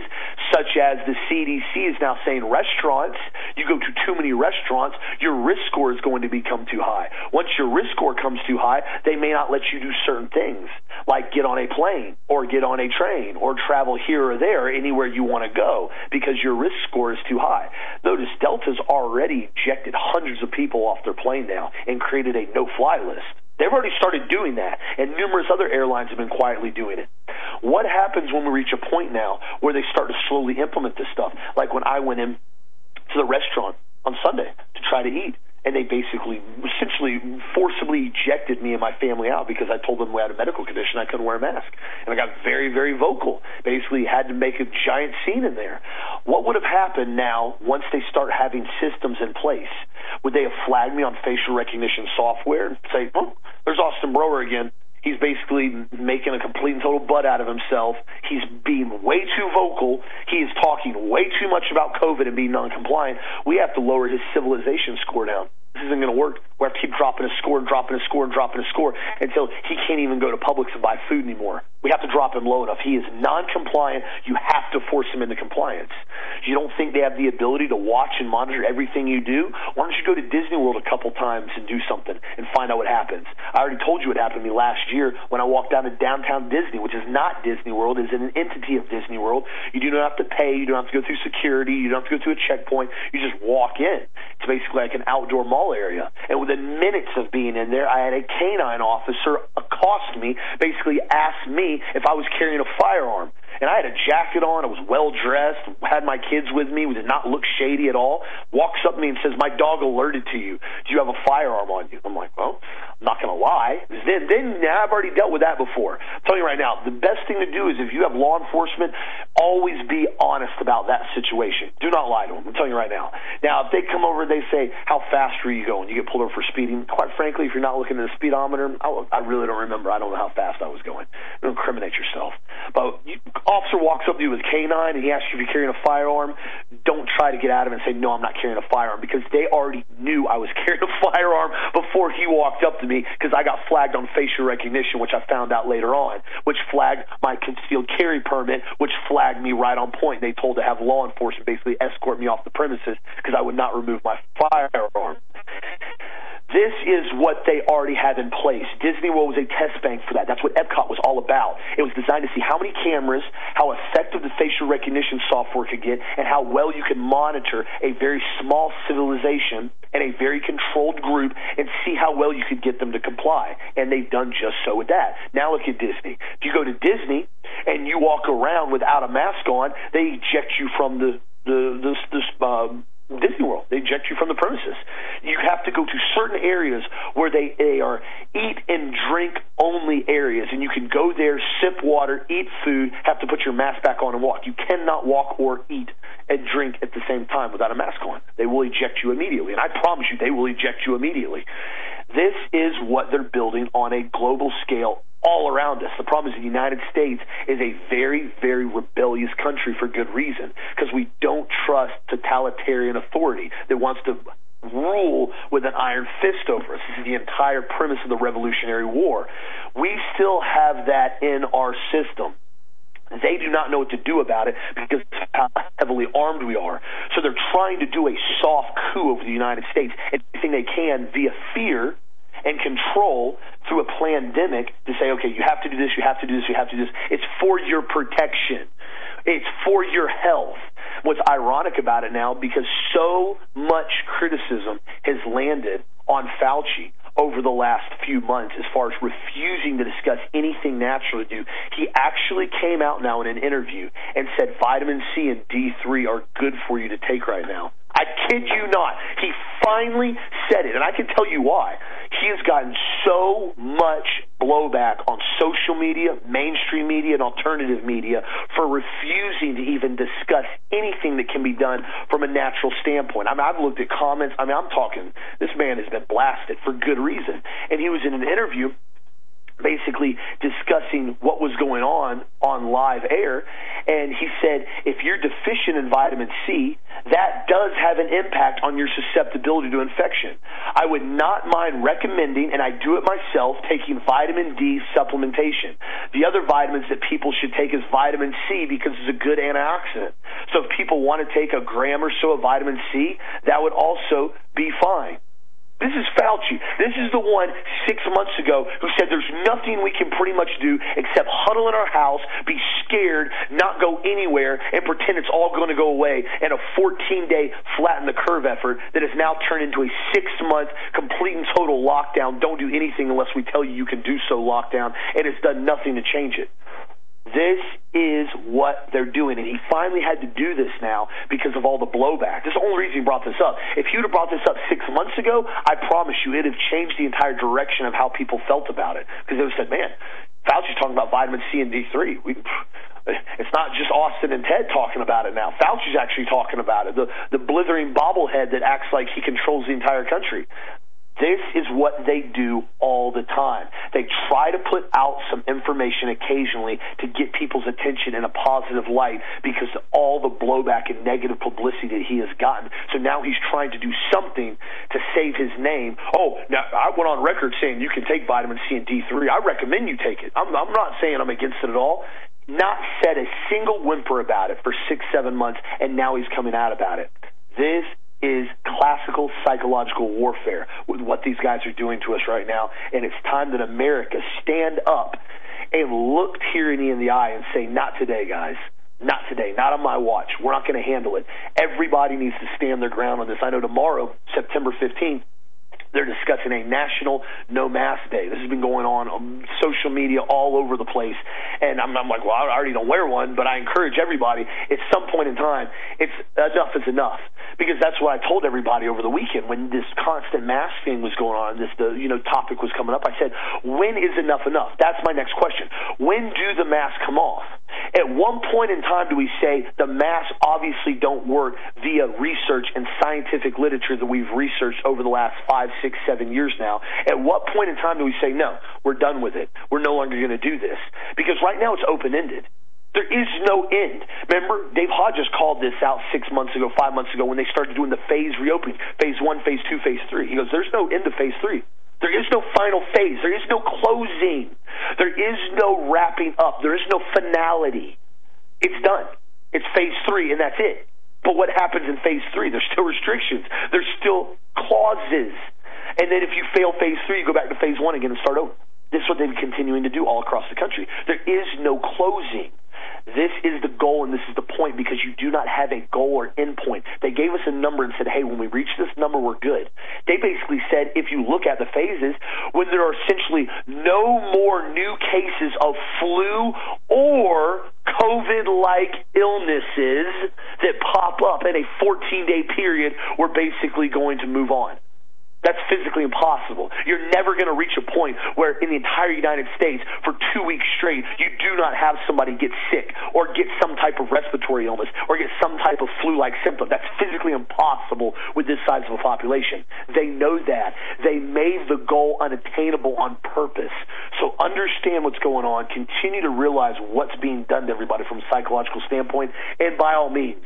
such as the CDC is now saying restaurants, you go to too many restaurants, your risk score is going to become too high. Once your risk score comes too high, they may not let you do certain things, like get on a plane or get on a train or travel here or there anywhere you want to go because your risk score is too high. Notice Delta's already ejected hundreds of people off their plane now and created a no-fly list. They've already started doing that, and numerous other airlines have been quietly doing it. What happens when we reach a point now where they start to slowly implement this stuff? Like when I went in to the restaurant on Sunday to try to eat, and they basically, essentially, forcibly ejected me and my family out because I told them we had a medical condition I couldn't wear a mask, and I got very, very vocal. Basically, had to make a giant scene in there. What would have happened now once they start having systems in place? Would they have flagged me on facial recognition software and say, "Oh, there's Austin Broer again"? He's basically making a complete and total butt out of himself. He's being way too vocal. He is talking way too much about COVID and being non-compliant. We have to lower his civilization score down. This isn't going to work. We have to keep dropping a score dropping a score dropping a score until he can't even go to Publix and buy food anymore. We have to drop him low enough. He is non-compliant. You have to force him into compliance. You don't think they have the ability to watch and monitor everything you do? Why don't you go to Disney World a couple times and do something and find out what happens? I already told you what happened to me last year when I walked down to downtown Disney, which is not Disney World, is an entity of Disney World. You do not have to pay. You don't have to go through security. You don't have to go through a checkpoint. You just walk in. It's basically like an outdoor mall area. And within minutes of being in there, I had a canine officer accost me, basically ask me if I was carrying a firearm. And I had a jacket on. I was well dressed. Had my kids with me. Did not look shady at all. Walks up to me and says, "My dog alerted to you. Do you have a firearm on you?" I'm like, "Well, I'm not going to lie." Then, then now I've already dealt with that before. I'm you right now, the best thing to do is if you have law enforcement, always be honest about that situation. Do not lie to them. I'm telling you right now. Now, if they come over, they say, "How fast were you going?" You get pulled over for speeding. Quite frankly, if you're not looking at the speedometer, I, I really don't remember. I don't know how fast I was going. Don't incriminate yourself. But you, officer walks up to you with a canine and he asks you if you're carrying a firearm. Don't try to get at him and say, "No, I'm not carrying a firearm," because they already knew I was *laughs* carrying a firearm before he walked up to me. Because I got flagged on facial recognition, which I found out later on, which flagged my concealed carry permit, which flagged me right on point. They told to have law enforcement basically escort me off the premises because I would not remove my firearm. This is what they already have in place. Disney World was a test bank for that. That's what Epcot was all about. It was designed to see how many cameras, how effective the facial recognition software could get, and how well you could monitor a very small civilization and a very controlled group and see how well you could get them to comply. And they've done just so with that. Now look at Disney. If you go to Disney and you walk around without a mask on, they eject you from the the this this um, Disney World. They eject you from the premises. You have to go to certain areas where they, they are eat and drink only areas, and you can go there, sip water, eat food, have to put your mask back on and walk. You cannot walk or eat and drink at the same time without a mask on. They will eject you immediately, and I promise you, they will eject you immediately. This is what they're building on a global scale all around us. The problem is the United States is a very, very rebellious country for good reason because we don't trust totalitarian authority that wants to rule with an iron fist over us. This is the entire premise of the Revolutionary War. We still have that in our system. They do not know what to do about it because of how heavily armed we are. So they're trying to do a soft coup over the United States, anything they can via fear and control through a pandemic to say, okay, you have to do this, you have to do this, you have to do this. It's for your protection. It's for your health. What's ironic about it now, because so much criticism has landed on Fauci over the last few months as far as refusing to discuss anything natural to do. He actually came out now in an interview and said vitamin C and D3 are good for you to take right now. I kid you not. He finally said it, and I can tell you why. He has gotten so much blowback on social media, mainstream media, and alternative media for refusing to even discuss anything that can be done from a natural standpoint. I mean, I've looked at comments. I mean, I'm talking, this man has been blasted for good reason. And he was in an interview basically discussing what was going on on live air. And he said if you're deficient in vitamin C that does have an impact on your susceptibility to infection. I would not mind recommending and I do it myself taking vitamin D supplementation. The other vitamins that people should take is vitamin C because it's a good antioxidant. So if people want to take a gram or so of vitamin C that would also be fine this is Fauci. This is the one six months ago who said there's nothing we can pretty much do except huddle in our house, be scared, not go anywhere, and pretend it's all going to go away. And a 14 day flatten the curve effort that has now turned into a six month complete and total lockdown. Don't do anything unless we tell you you can do so lockdown, and it's done nothing to change it. This is what they're doing. And he finally had to do this now because of all the blowback. This is the only reason he brought this up. If would have brought this up six months ago, I promise you it would have changed the entire direction of how people felt about it. Because they would have said, man, Fauci's talking about vitamin C and D3. We, it's not just Austin and Ted talking about it now. Fauci's actually talking about it. The the blithering bobblehead that acts like he controls the entire country. This is what they do all the time. They try to put out some information occasionally to get people's attention in a positive light because of all the blowback and negative publicity that he has gotten. So now he's trying to do something to save his name. Oh, now I went on record saying you can take vitamin C and D3. I recommend you take it. I'm, I'm not saying I'm against it at all. Not said a single whimper about it for six, seven months, and now he's coming out about it. This is classical psychological warfare with what these guys are doing to us right now. And it's time that America stand up and look tyranny in the eye and say, not today, guys. Not today. Not on my watch. We're not going to handle it. Everybody needs to stand their ground on this. I know tomorrow, September 15th, they're discussing a national no mask day. This has been going on on social media all over the place. And I'm, I'm like, well, I already don't wear one, but I encourage everybody at some point in time, it's enough is enough. Because that's what I told everybody over the weekend when this constant mask thing was going on, this the you know topic was coming up. I said, when is enough enough? That's my next question. When do the masks come off? At one point in time, do we say the masks obviously don't work via research and scientific literature that we've researched over the last five, six, seven years now? At what point in time do we say, no, we're done with it? We're no longer going to do this? Because right now it's open ended. There is no end. Remember, Dave Hodges called this out six months ago, five months ago, when they started doing the phase reopening phase one, phase two, phase three. He goes, There's no end to phase three. There is no final phase. There is no closing. There is no wrapping up. There is no finality. It's done. It's phase three, and that's it. But what happens in phase three? There's still restrictions. There's still clauses. And then if you fail phase three, you go back to phase one again and start over. This is what they've been continuing to do all across the country. There is no closing. This is the goal and this is the point because you do not have a goal or endpoint. They gave us a number and said, hey, when we reach this number, we're good. They basically said, if you look at the phases, when there are essentially no more new cases of flu or COVID like illnesses that pop up in a 14 day period, we're basically going to move on. That's physically impossible. You're never going to reach a point where in the entire United States for two weeks straight you do not have somebody get sick or get some type of respiratory illness or get some type of flu-like symptom. That's physically impossible with this size of a population. They know that. They made the goal unattainable on purpose. So understand what's going on. Continue to realize what's being done to everybody from a psychological standpoint. And by all means,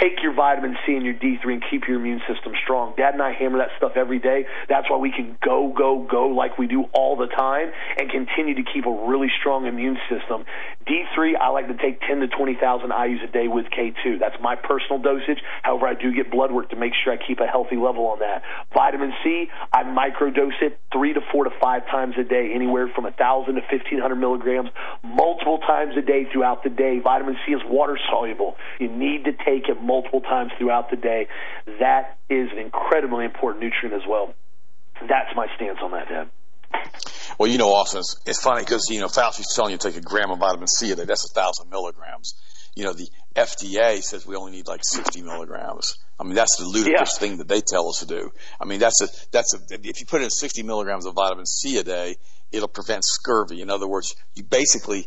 take your vitamin C and your D3 and keep your immune system strong. Dad and I hammer that stuff every day. That's why we can go, go, go like we do all the time and continue to keep a really strong immune system. D3, I like to take 10 to 20,000 IUs a day with K2. That's my personal dosage. However, I do get blood work to make sure I keep a healthy level on that. Vitamin C, I microdose it three to four to five times a day, anywhere from 1,000 to 1,500 milligrams, multiple times a day throughout the day. Vitamin C is water soluble. You need to take it multiple times throughout the day. That is an incredibly important nutrient as well. That's my stance on that, Dad. Well, you know, Austin, it's, it's funny because, you know, Fauci's telling you to take a gram of vitamin C a day. That's a thousand milligrams. You know, the FDA says we only need like 60 milligrams. I mean, that's the ludicrous yeah. thing that they tell us to do. I mean, that's a, that's a, if you put in 60 milligrams of vitamin C a day, it'll prevent scurvy. In other words, you basically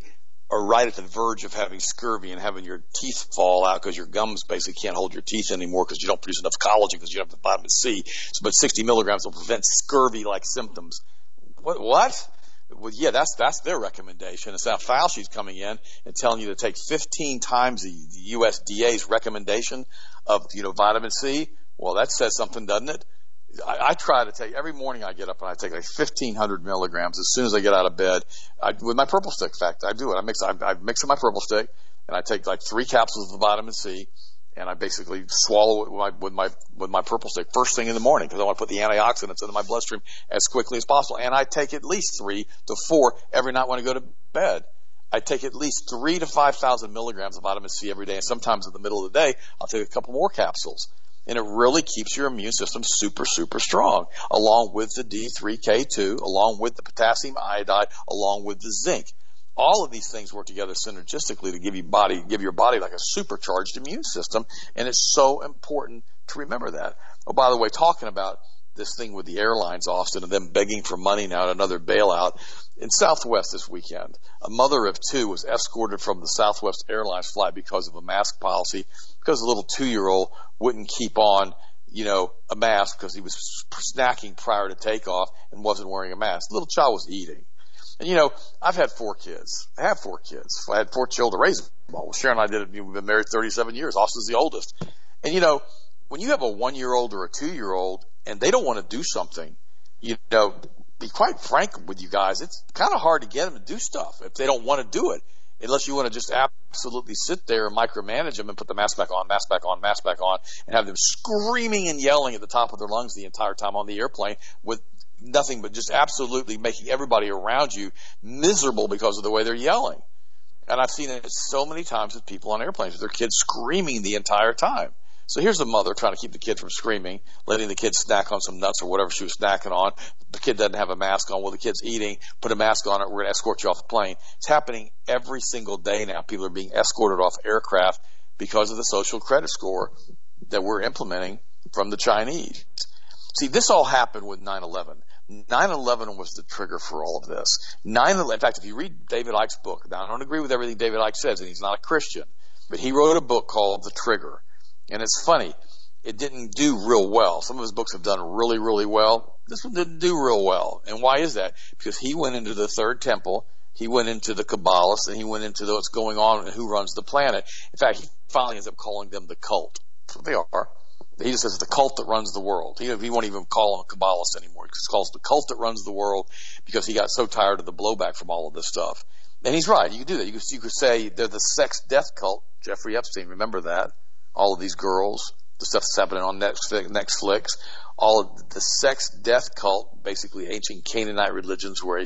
are right at the verge of having scurvy and having your teeth fall out because your gums basically can't hold your teeth anymore because you don't produce enough collagen because you don't have the vitamin C. So, but 60 milligrams will prevent scurvy-like symptoms. What? What? Well, yeah, that's that's their recommendation. It's now Fauci's coming in and telling you to take 15 times the, the USDA's recommendation of you know vitamin C. Well, that says something, doesn't it? I, I try to take every morning. I get up and I take like 1,500 milligrams as soon as I get out of bed. I, with my purple stick, in fact, I do it. I mix I, I mix in my purple stick and I take like three capsules of vitamin C and I basically swallow it with my with my with my purple stick first thing in the morning because I want to put the antioxidants into my bloodstream as quickly as possible. And I take at least three to four every night when I go to bed. I take at least three to five thousand milligrams of vitamin C every day, and sometimes in the middle of the day I'll take a couple more capsules. And it really keeps your immune system super, super strong, along with the D3K2, along with the potassium iodide, along with the zinc all of these things work together synergistically to give you body, give your body like a supercharged immune system. And it's so important to remember that. Oh, by the way, talking about this thing with the airlines, Austin, and them begging for money now, at another bailout. In Southwest this weekend, a mother of two was escorted from the Southwest Airlines flight because of a mask policy, because a little two-year-old wouldn't keep on, you know, a mask because he was snacking prior to takeoff and wasn't wearing a mask. The little child was eating. And you know, I've had four kids. I have four kids. I had four children to raise them. Well, Sharon and I did it. We've been married 37 years. Austin's the oldest. And you know, when you have a one year old or a two year old and they don't want to do something, you know, be quite frank with you guys, it's kind of hard to get them to do stuff if they don't want to do it. Unless you want to just absolutely sit there and micromanage them and put the mask back on, mask back on, mask back on, and have them screaming and yelling at the top of their lungs the entire time on the airplane with nothing but just absolutely making everybody around you miserable because of the way they're yelling. And I've seen it so many times with people on airplanes with their kids screaming the entire time. So here's the mother trying to keep the kid from screaming, letting the kid snack on some nuts or whatever she was snacking on. The kid doesn't have a mask on. Well, the kid's eating. Put a mask on it. We're going to escort you off the plane. It's happening every single day now. People are being escorted off aircraft because of the social credit score that we're implementing from the Chinese. See, this all happened with 9/11. 9/11 was the trigger for all of this. 9 in fact, if you read David Icke's book, now I don't agree with everything David Icke says, and he's not a Christian, but he wrote a book called The Trigger. And it's funny, it didn't do real well. Some of his books have done really, really well. This one didn't do real well. And why is that? Because he went into the third temple, he went into the Kabbalists, and he went into what's going on and who runs the planet. In fact, he finally ends up calling them the cult. That's what they are. He just says the cult that runs the world. He, he won't even call them a Kabbalist anymore. He just calls the cult that runs the world because he got so tired of the blowback from all of this stuff. And he's right. You could do that. You could, you could say they're the sex death cult. Jeffrey Epstein, remember that? All of these girls, the stuff that's happening on Netflix, all of the sex death cult, basically ancient Canaanite religions were a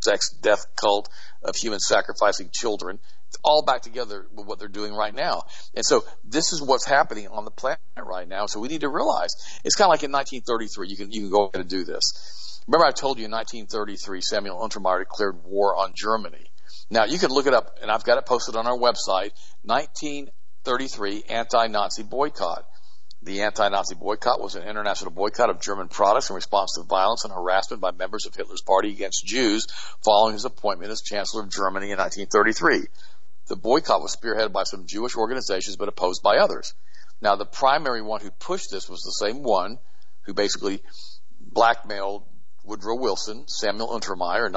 sex death cult of human sacrificing children all back together with what they're doing right now. And so this is what's happening on the planet right now. So we need to realize it's kind of like in 1933. You can you can go ahead and do this. Remember, I told you in 1933, Samuel Untermyer declared war on Germany. Now you can look it up, and I've got it posted on our website. 1933 anti-Nazi boycott. The anti-Nazi boycott was an international boycott of German products in response to violence and harassment by members of Hitler's party against Jews following his appointment as Chancellor of Germany in 1933. The boycott was spearheaded by some Jewish organizations but opposed by others. Now, the primary one who pushed this was the same one who basically blackmailed Woodrow Wilson, Samuel Untermyer, in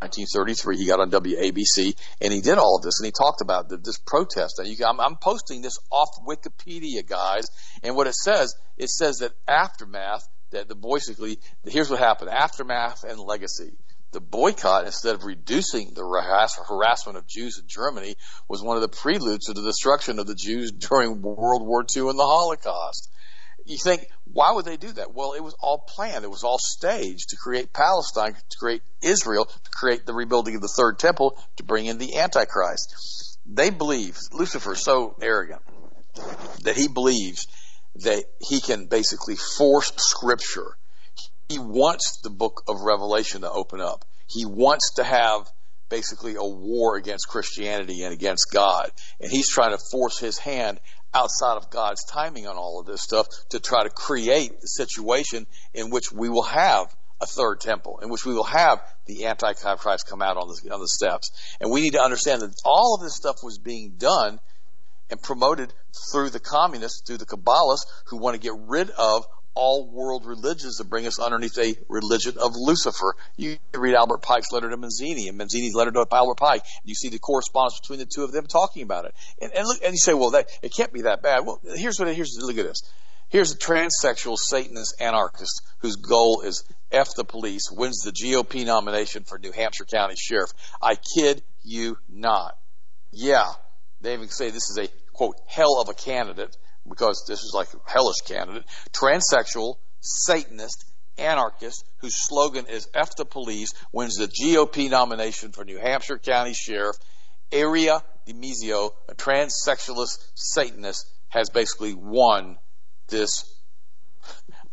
1933. He got on WABC and he did all of this and he talked about the, this protest. And you, I'm, I'm posting this off Wikipedia, guys. And what it says, it says that aftermath, that the basically, here's what happened: aftermath and legacy the boycott, instead of reducing the harass- harassment of Jews in Germany, was one of the preludes to the destruction of the Jews during World War II and the Holocaust. You think, why would they do that? Well, it was all planned. It was all staged to create Palestine, to create Israel, to create the rebuilding of the third temple, to bring in the Antichrist. They believe, Lucifer is so arrogant that he believes that he can basically force scripture he wants the book of Revelation to open up. He wants to have basically a war against Christianity and against God. And he's trying to force his hand outside of God's timing on all of this stuff to try to create the situation in which we will have a third temple in which we will have the Antichrist come out on the, on the steps. And we need to understand that all of this stuff was being done and promoted through the communists, through the Kabbalists who want to get rid of all world religions to bring us underneath a religion of Lucifer. You read Albert Pike's letter to Mazzini and Mazzini's letter to Albert Pike, and you see the correspondence between the two of them talking about it. And, and look, and you say, well, that, it can't be that bad. Well, here's what, here's, look at this. Here's a transsexual Satanist anarchist whose goal is F the police, wins the GOP nomination for New Hampshire County Sheriff. I kid you not. Yeah, they even say this is a quote hell of a candidate because this is like a hellish candidate. Transsexual, Satanist, anarchist whose slogan is F the police wins the GOP nomination for New Hampshire County Sheriff. Aria DiMezzo, a transsexualist Satanist, has basically won this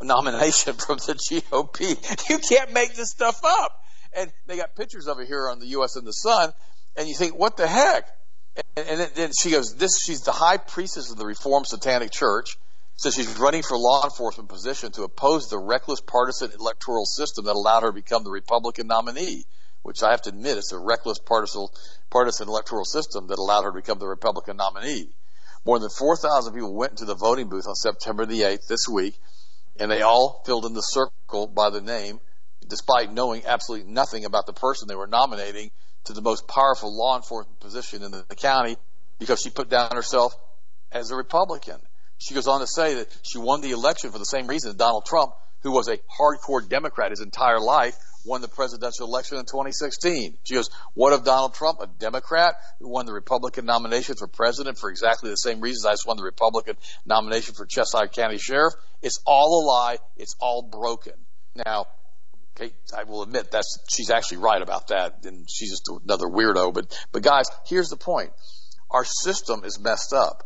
nomination *laughs* from the GOP. You can't make this stuff up. And they got pictures of it here on the U.S. and the Sun, and you think, what the heck? And, then she goes, this, she's the high priestess of the Reformed Satanic Church. So she's running for law enforcement position to oppose the reckless partisan electoral system that allowed her to become the Republican nominee, which I have to admit it's a reckless partisan, partisan electoral system that allowed her to become the Republican nominee. More than 4,000 people went into the voting booth on September the 8th this week, and they all filled in the circle by the name, despite knowing absolutely nothing about the person they were nominating to the most powerful law enforcement position in the county because she put down herself as a Republican. She goes on to say that she won the election for the same reason that Donald Trump, who was a hardcore Democrat his entire life, won the presidential election in 2016. She goes, what of Donald Trump, a Democrat who won the Republican nomination for president for exactly the same reasons I just won the Republican nomination for Cheshire County Sheriff? It's all a lie. It's all broken. Now, okay, I will admit that's, she's actually right about that and she's just another weirdo. But, but guys, here's the point. Our system is messed up.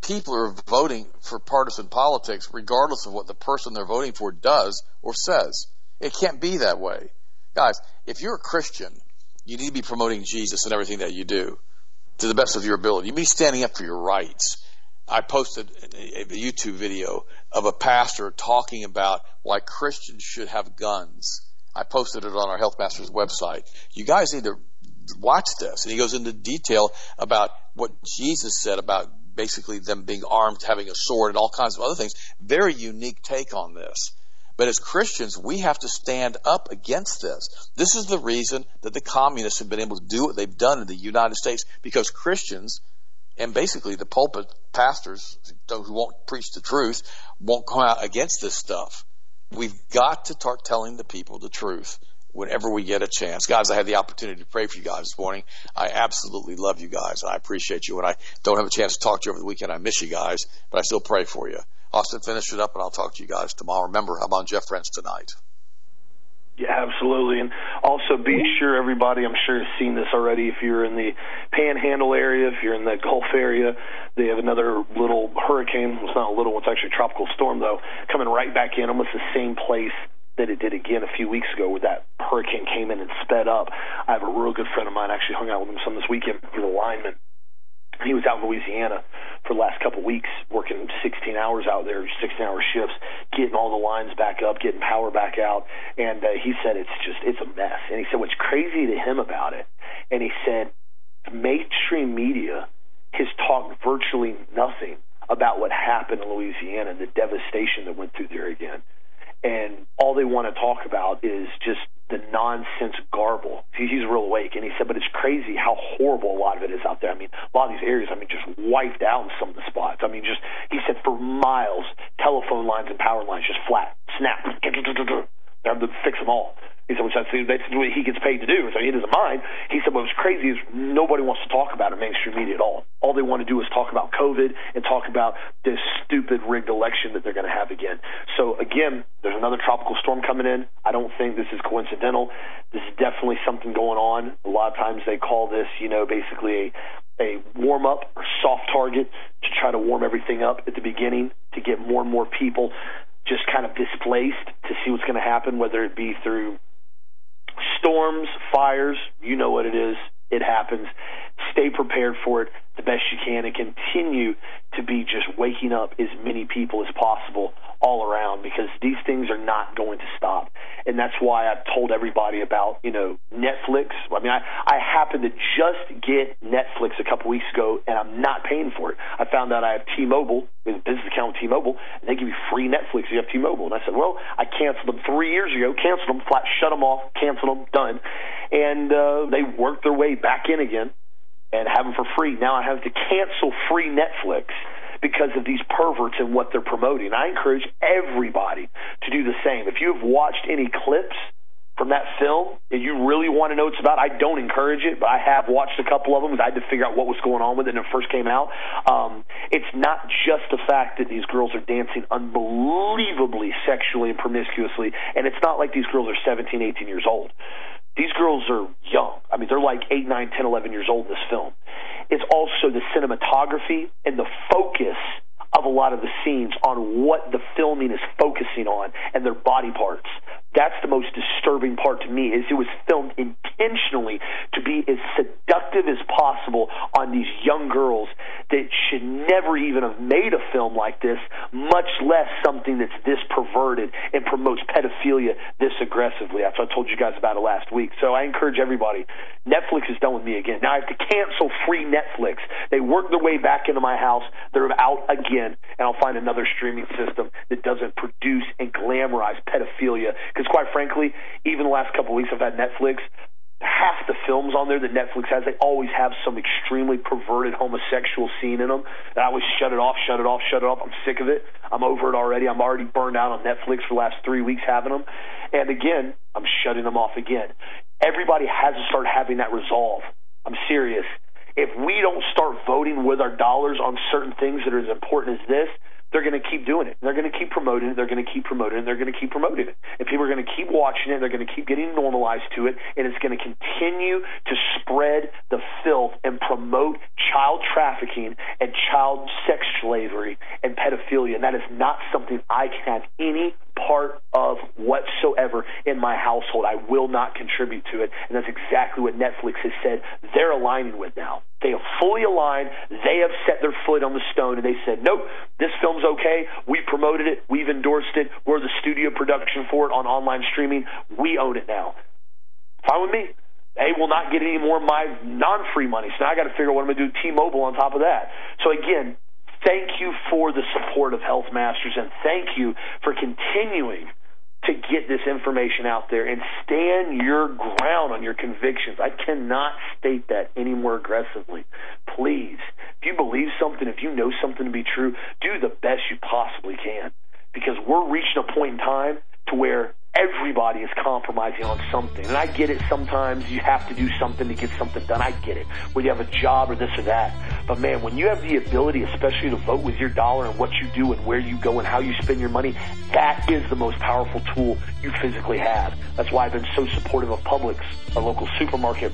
People are voting for partisan politics regardless of what the person they're voting for does or says. It can't be that way. Guys, if you're a Christian, you need to be promoting Jesus in everything that you do to the best of your ability. You need to be standing up for your rights. I posted a, a YouTube video of a pastor talking about why Christians should have guns. I posted it on our Health Masters website. You guys need to watch this. And he goes into detail about what Jesus said about basically them being armed, having a sword, and all kinds of other things. Very unique take on this. But as Christians, we have to stand up against this. This is the reason that the communists have been able to do what they've done in the United States because Christians and basically the pulpit pastors who won't preach the truth won't come out against this stuff. We've got to start telling the people the truth whenever we get a chance. Guys, I had the opportunity to pray for you guys this morning. I absolutely love you guys. I appreciate you. When I don't have a chance to talk to you over the weekend, I miss you guys, but I still pray for you. Austin, finish it up, and I'll talk to you guys tomorrow. Remember, I'm on Jeff Rense tonight. Yeah, absolutely. And also be sure everybody, I'm sure, has seen this already. If you're in the panhandle area, if you're in the Gulf area, they have another little hurricane. It's not a little, it's actually a tropical storm, though, coming right back in, almost the same place that it did again a few weeks ago where that hurricane came in and sped up. I have a real good friend of mine, actually hung out with him some this weekend. He's a lineman he was out in Louisiana for the last couple of weeks, working 16 hours out there, 16 hour shifts, getting all the lines back up, getting power back out. And uh, he said it's just, it's a mess. And he said what's crazy to him about it, and he said mainstream media has talked virtually nothing about what happened in Louisiana and the devastation that went through there again. And all they want to talk about is just the nonsense garble. He's real awake, and he said, but it's crazy how horrible a lot of it is out there. I mean, a lot of these areas, I mean, just wiped out in some of the spots. I mean, just he said for miles, telephone lines and power lines just flat, snap. They have to fix them all. He said, which that's, what he gets paid to do. So he doesn't mind. He said, what's crazy is nobody wants to talk about it in mainstream media at all. All they want to do is talk about COVID and talk about this stupid rigged election that they're going to have again. So again, there's another tropical storm coming in. I don't think this is coincidental. This is definitely something going on. A lot of times they call this, you know, basically a a warm up or soft target to try to warm everything up at the beginning to get more and more people just kind of displaced to see what's going to happen, whether it be through storms, fires, you know what it is. It happens. Stay prepared for it the best you can and continue to be just waking up as many people as possible all around because these things are not going to stop. And that's why I've told everybody about, you know, Netflix. I mean, I, I happened to just get Netflix a couple weeks ago and I'm not paying for it. I found out I have T-Mobile, with a business account with T-Mobile, and they give you free Netflix if you have T-Mobile. And I said, well, I canceled them three years ago, canceled them, flat, shut them off, canceled them, done. And uh, they worked their way back in again and have them for free. Now I have to cancel free Netflix because of these perverts and what they're promoting. I encourage everybody to do the same. If you have watched any clips from that film and you really want to know what it's about, I don't encourage it, but I have watched a couple of them because I had to figure out what was going on with it when it first came out. Um, it's not just the fact that these girls are dancing unbelievably sexually and promiscuously, and it's not like these girls are 17, 18 years old. These girls are young. I mean, they're like 8, 9, 10, 11 years old in this film. It's also the cinematography and the focus of a lot of the scenes on what the filming is focusing on and their body parts. That's the most disturbing part to me is it was filmed intentionally to be as seductive as possible on these young girls that should never even have made a film like this, much less something that's this perverted and promotes pedophilia this aggressively. That's what I told you guys about it last week. So I encourage everybody. Netflix is done with me again. Now I have to cancel free Netflix. They work their way back into my house. They're out again, and I'll find another streaming system that doesn't produce and glamorize pedophilia. Because quite frankly, even the last couple of weeks I've had Netflix half the films on there that Netflix has, they always have some extremely perverted homosexual scene in them. And I always shut it off, shut it off, shut it off. I'm sick of it. I'm over it already. I'm already burned out on Netflix for the last three weeks having them. And again, I'm shutting them off again. Everybody has to start having that resolve. I'm serious. If we don't start voting with our dollars on certain things that are as important as this, they're going to keep doing it. They're going to keep promoting it. They're going to keep promoting it. And they're going to keep promoting it. And people are going to keep watching it. They're going to keep getting normalized to it. And it's going to continue to spread the filth and promote child trafficking and child sex slavery and pedophilia. And that is not something I can have any part of whatsoever in my household. I will not contribute to it. And that's exactly what Netflix has said they're aligning with now. They have fully aligned. They have set their foot on the stone and they said, nope, this film's okay. We promoted it. We've endorsed it. We're the studio production for it on online streaming. We own it now. Fine with me. They will not get any more of my non-free money. So now I got to figure out what I'm going to do T-Mobile on top of that. So again, thank you for the support of Health Masters and thank you for continuing to get this information out there and stand your ground on your convictions. I cannot state that any more aggressively. Please, if you believe something, if you know something to be true, do the best you possibly can. Because we're reaching a point in time to where everybody is compromising on something. And I get it sometimes you have to do something to get something done. I get it. Whether you have a job or this or that. But man, when you have the ability, especially to vote with your dollar and what you do and where you go and how you spend your money, that is the most powerful tool you physically have. That's why I've been so supportive of Publix, a local supermarket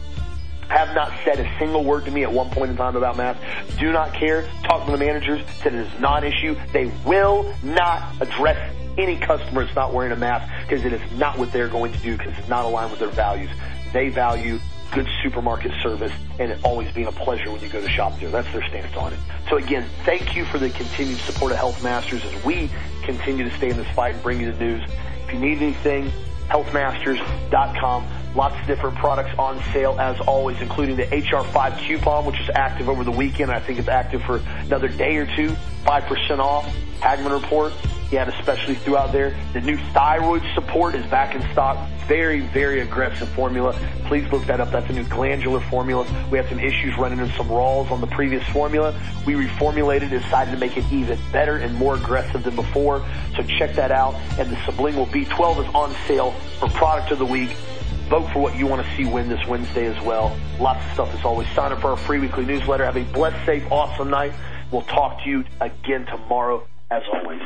have not said a single word to me at one point in time about masks. Do not care. Talk to the managers. Said it is not an issue. They will not address any customer that's not wearing a mask because it is not what they're going to do because it's not aligned with their values. They value good supermarket service and it always being a pleasure when you go to shop there. That's their stance on it. So again, thank you for the continued support of Health Masters as we continue to stay in this fight and bring you the news. If you need anything, healthmasters.com. Lots of different products on sale as always, including the HR5 coupon, which is active over the weekend. I think it's active for another day or two. 5% off. Hagmann Report. He had a specialty throughout there. The new thyroid support is back in stock. Very, very aggressive formula. Please look that up. That's a new glandular formula. We had some issues running into some rolls on the previous formula. We reformulated, decided to make it even better and more aggressive than before. So check that out. And the sublingual B12 is on sale for product of the week. Vote for what you want to see win this Wednesday as well. Lots of stuff as always. Sign up for our free weekly newsletter. Have a blessed, safe, awesome night. We'll talk to you again tomorrow as always.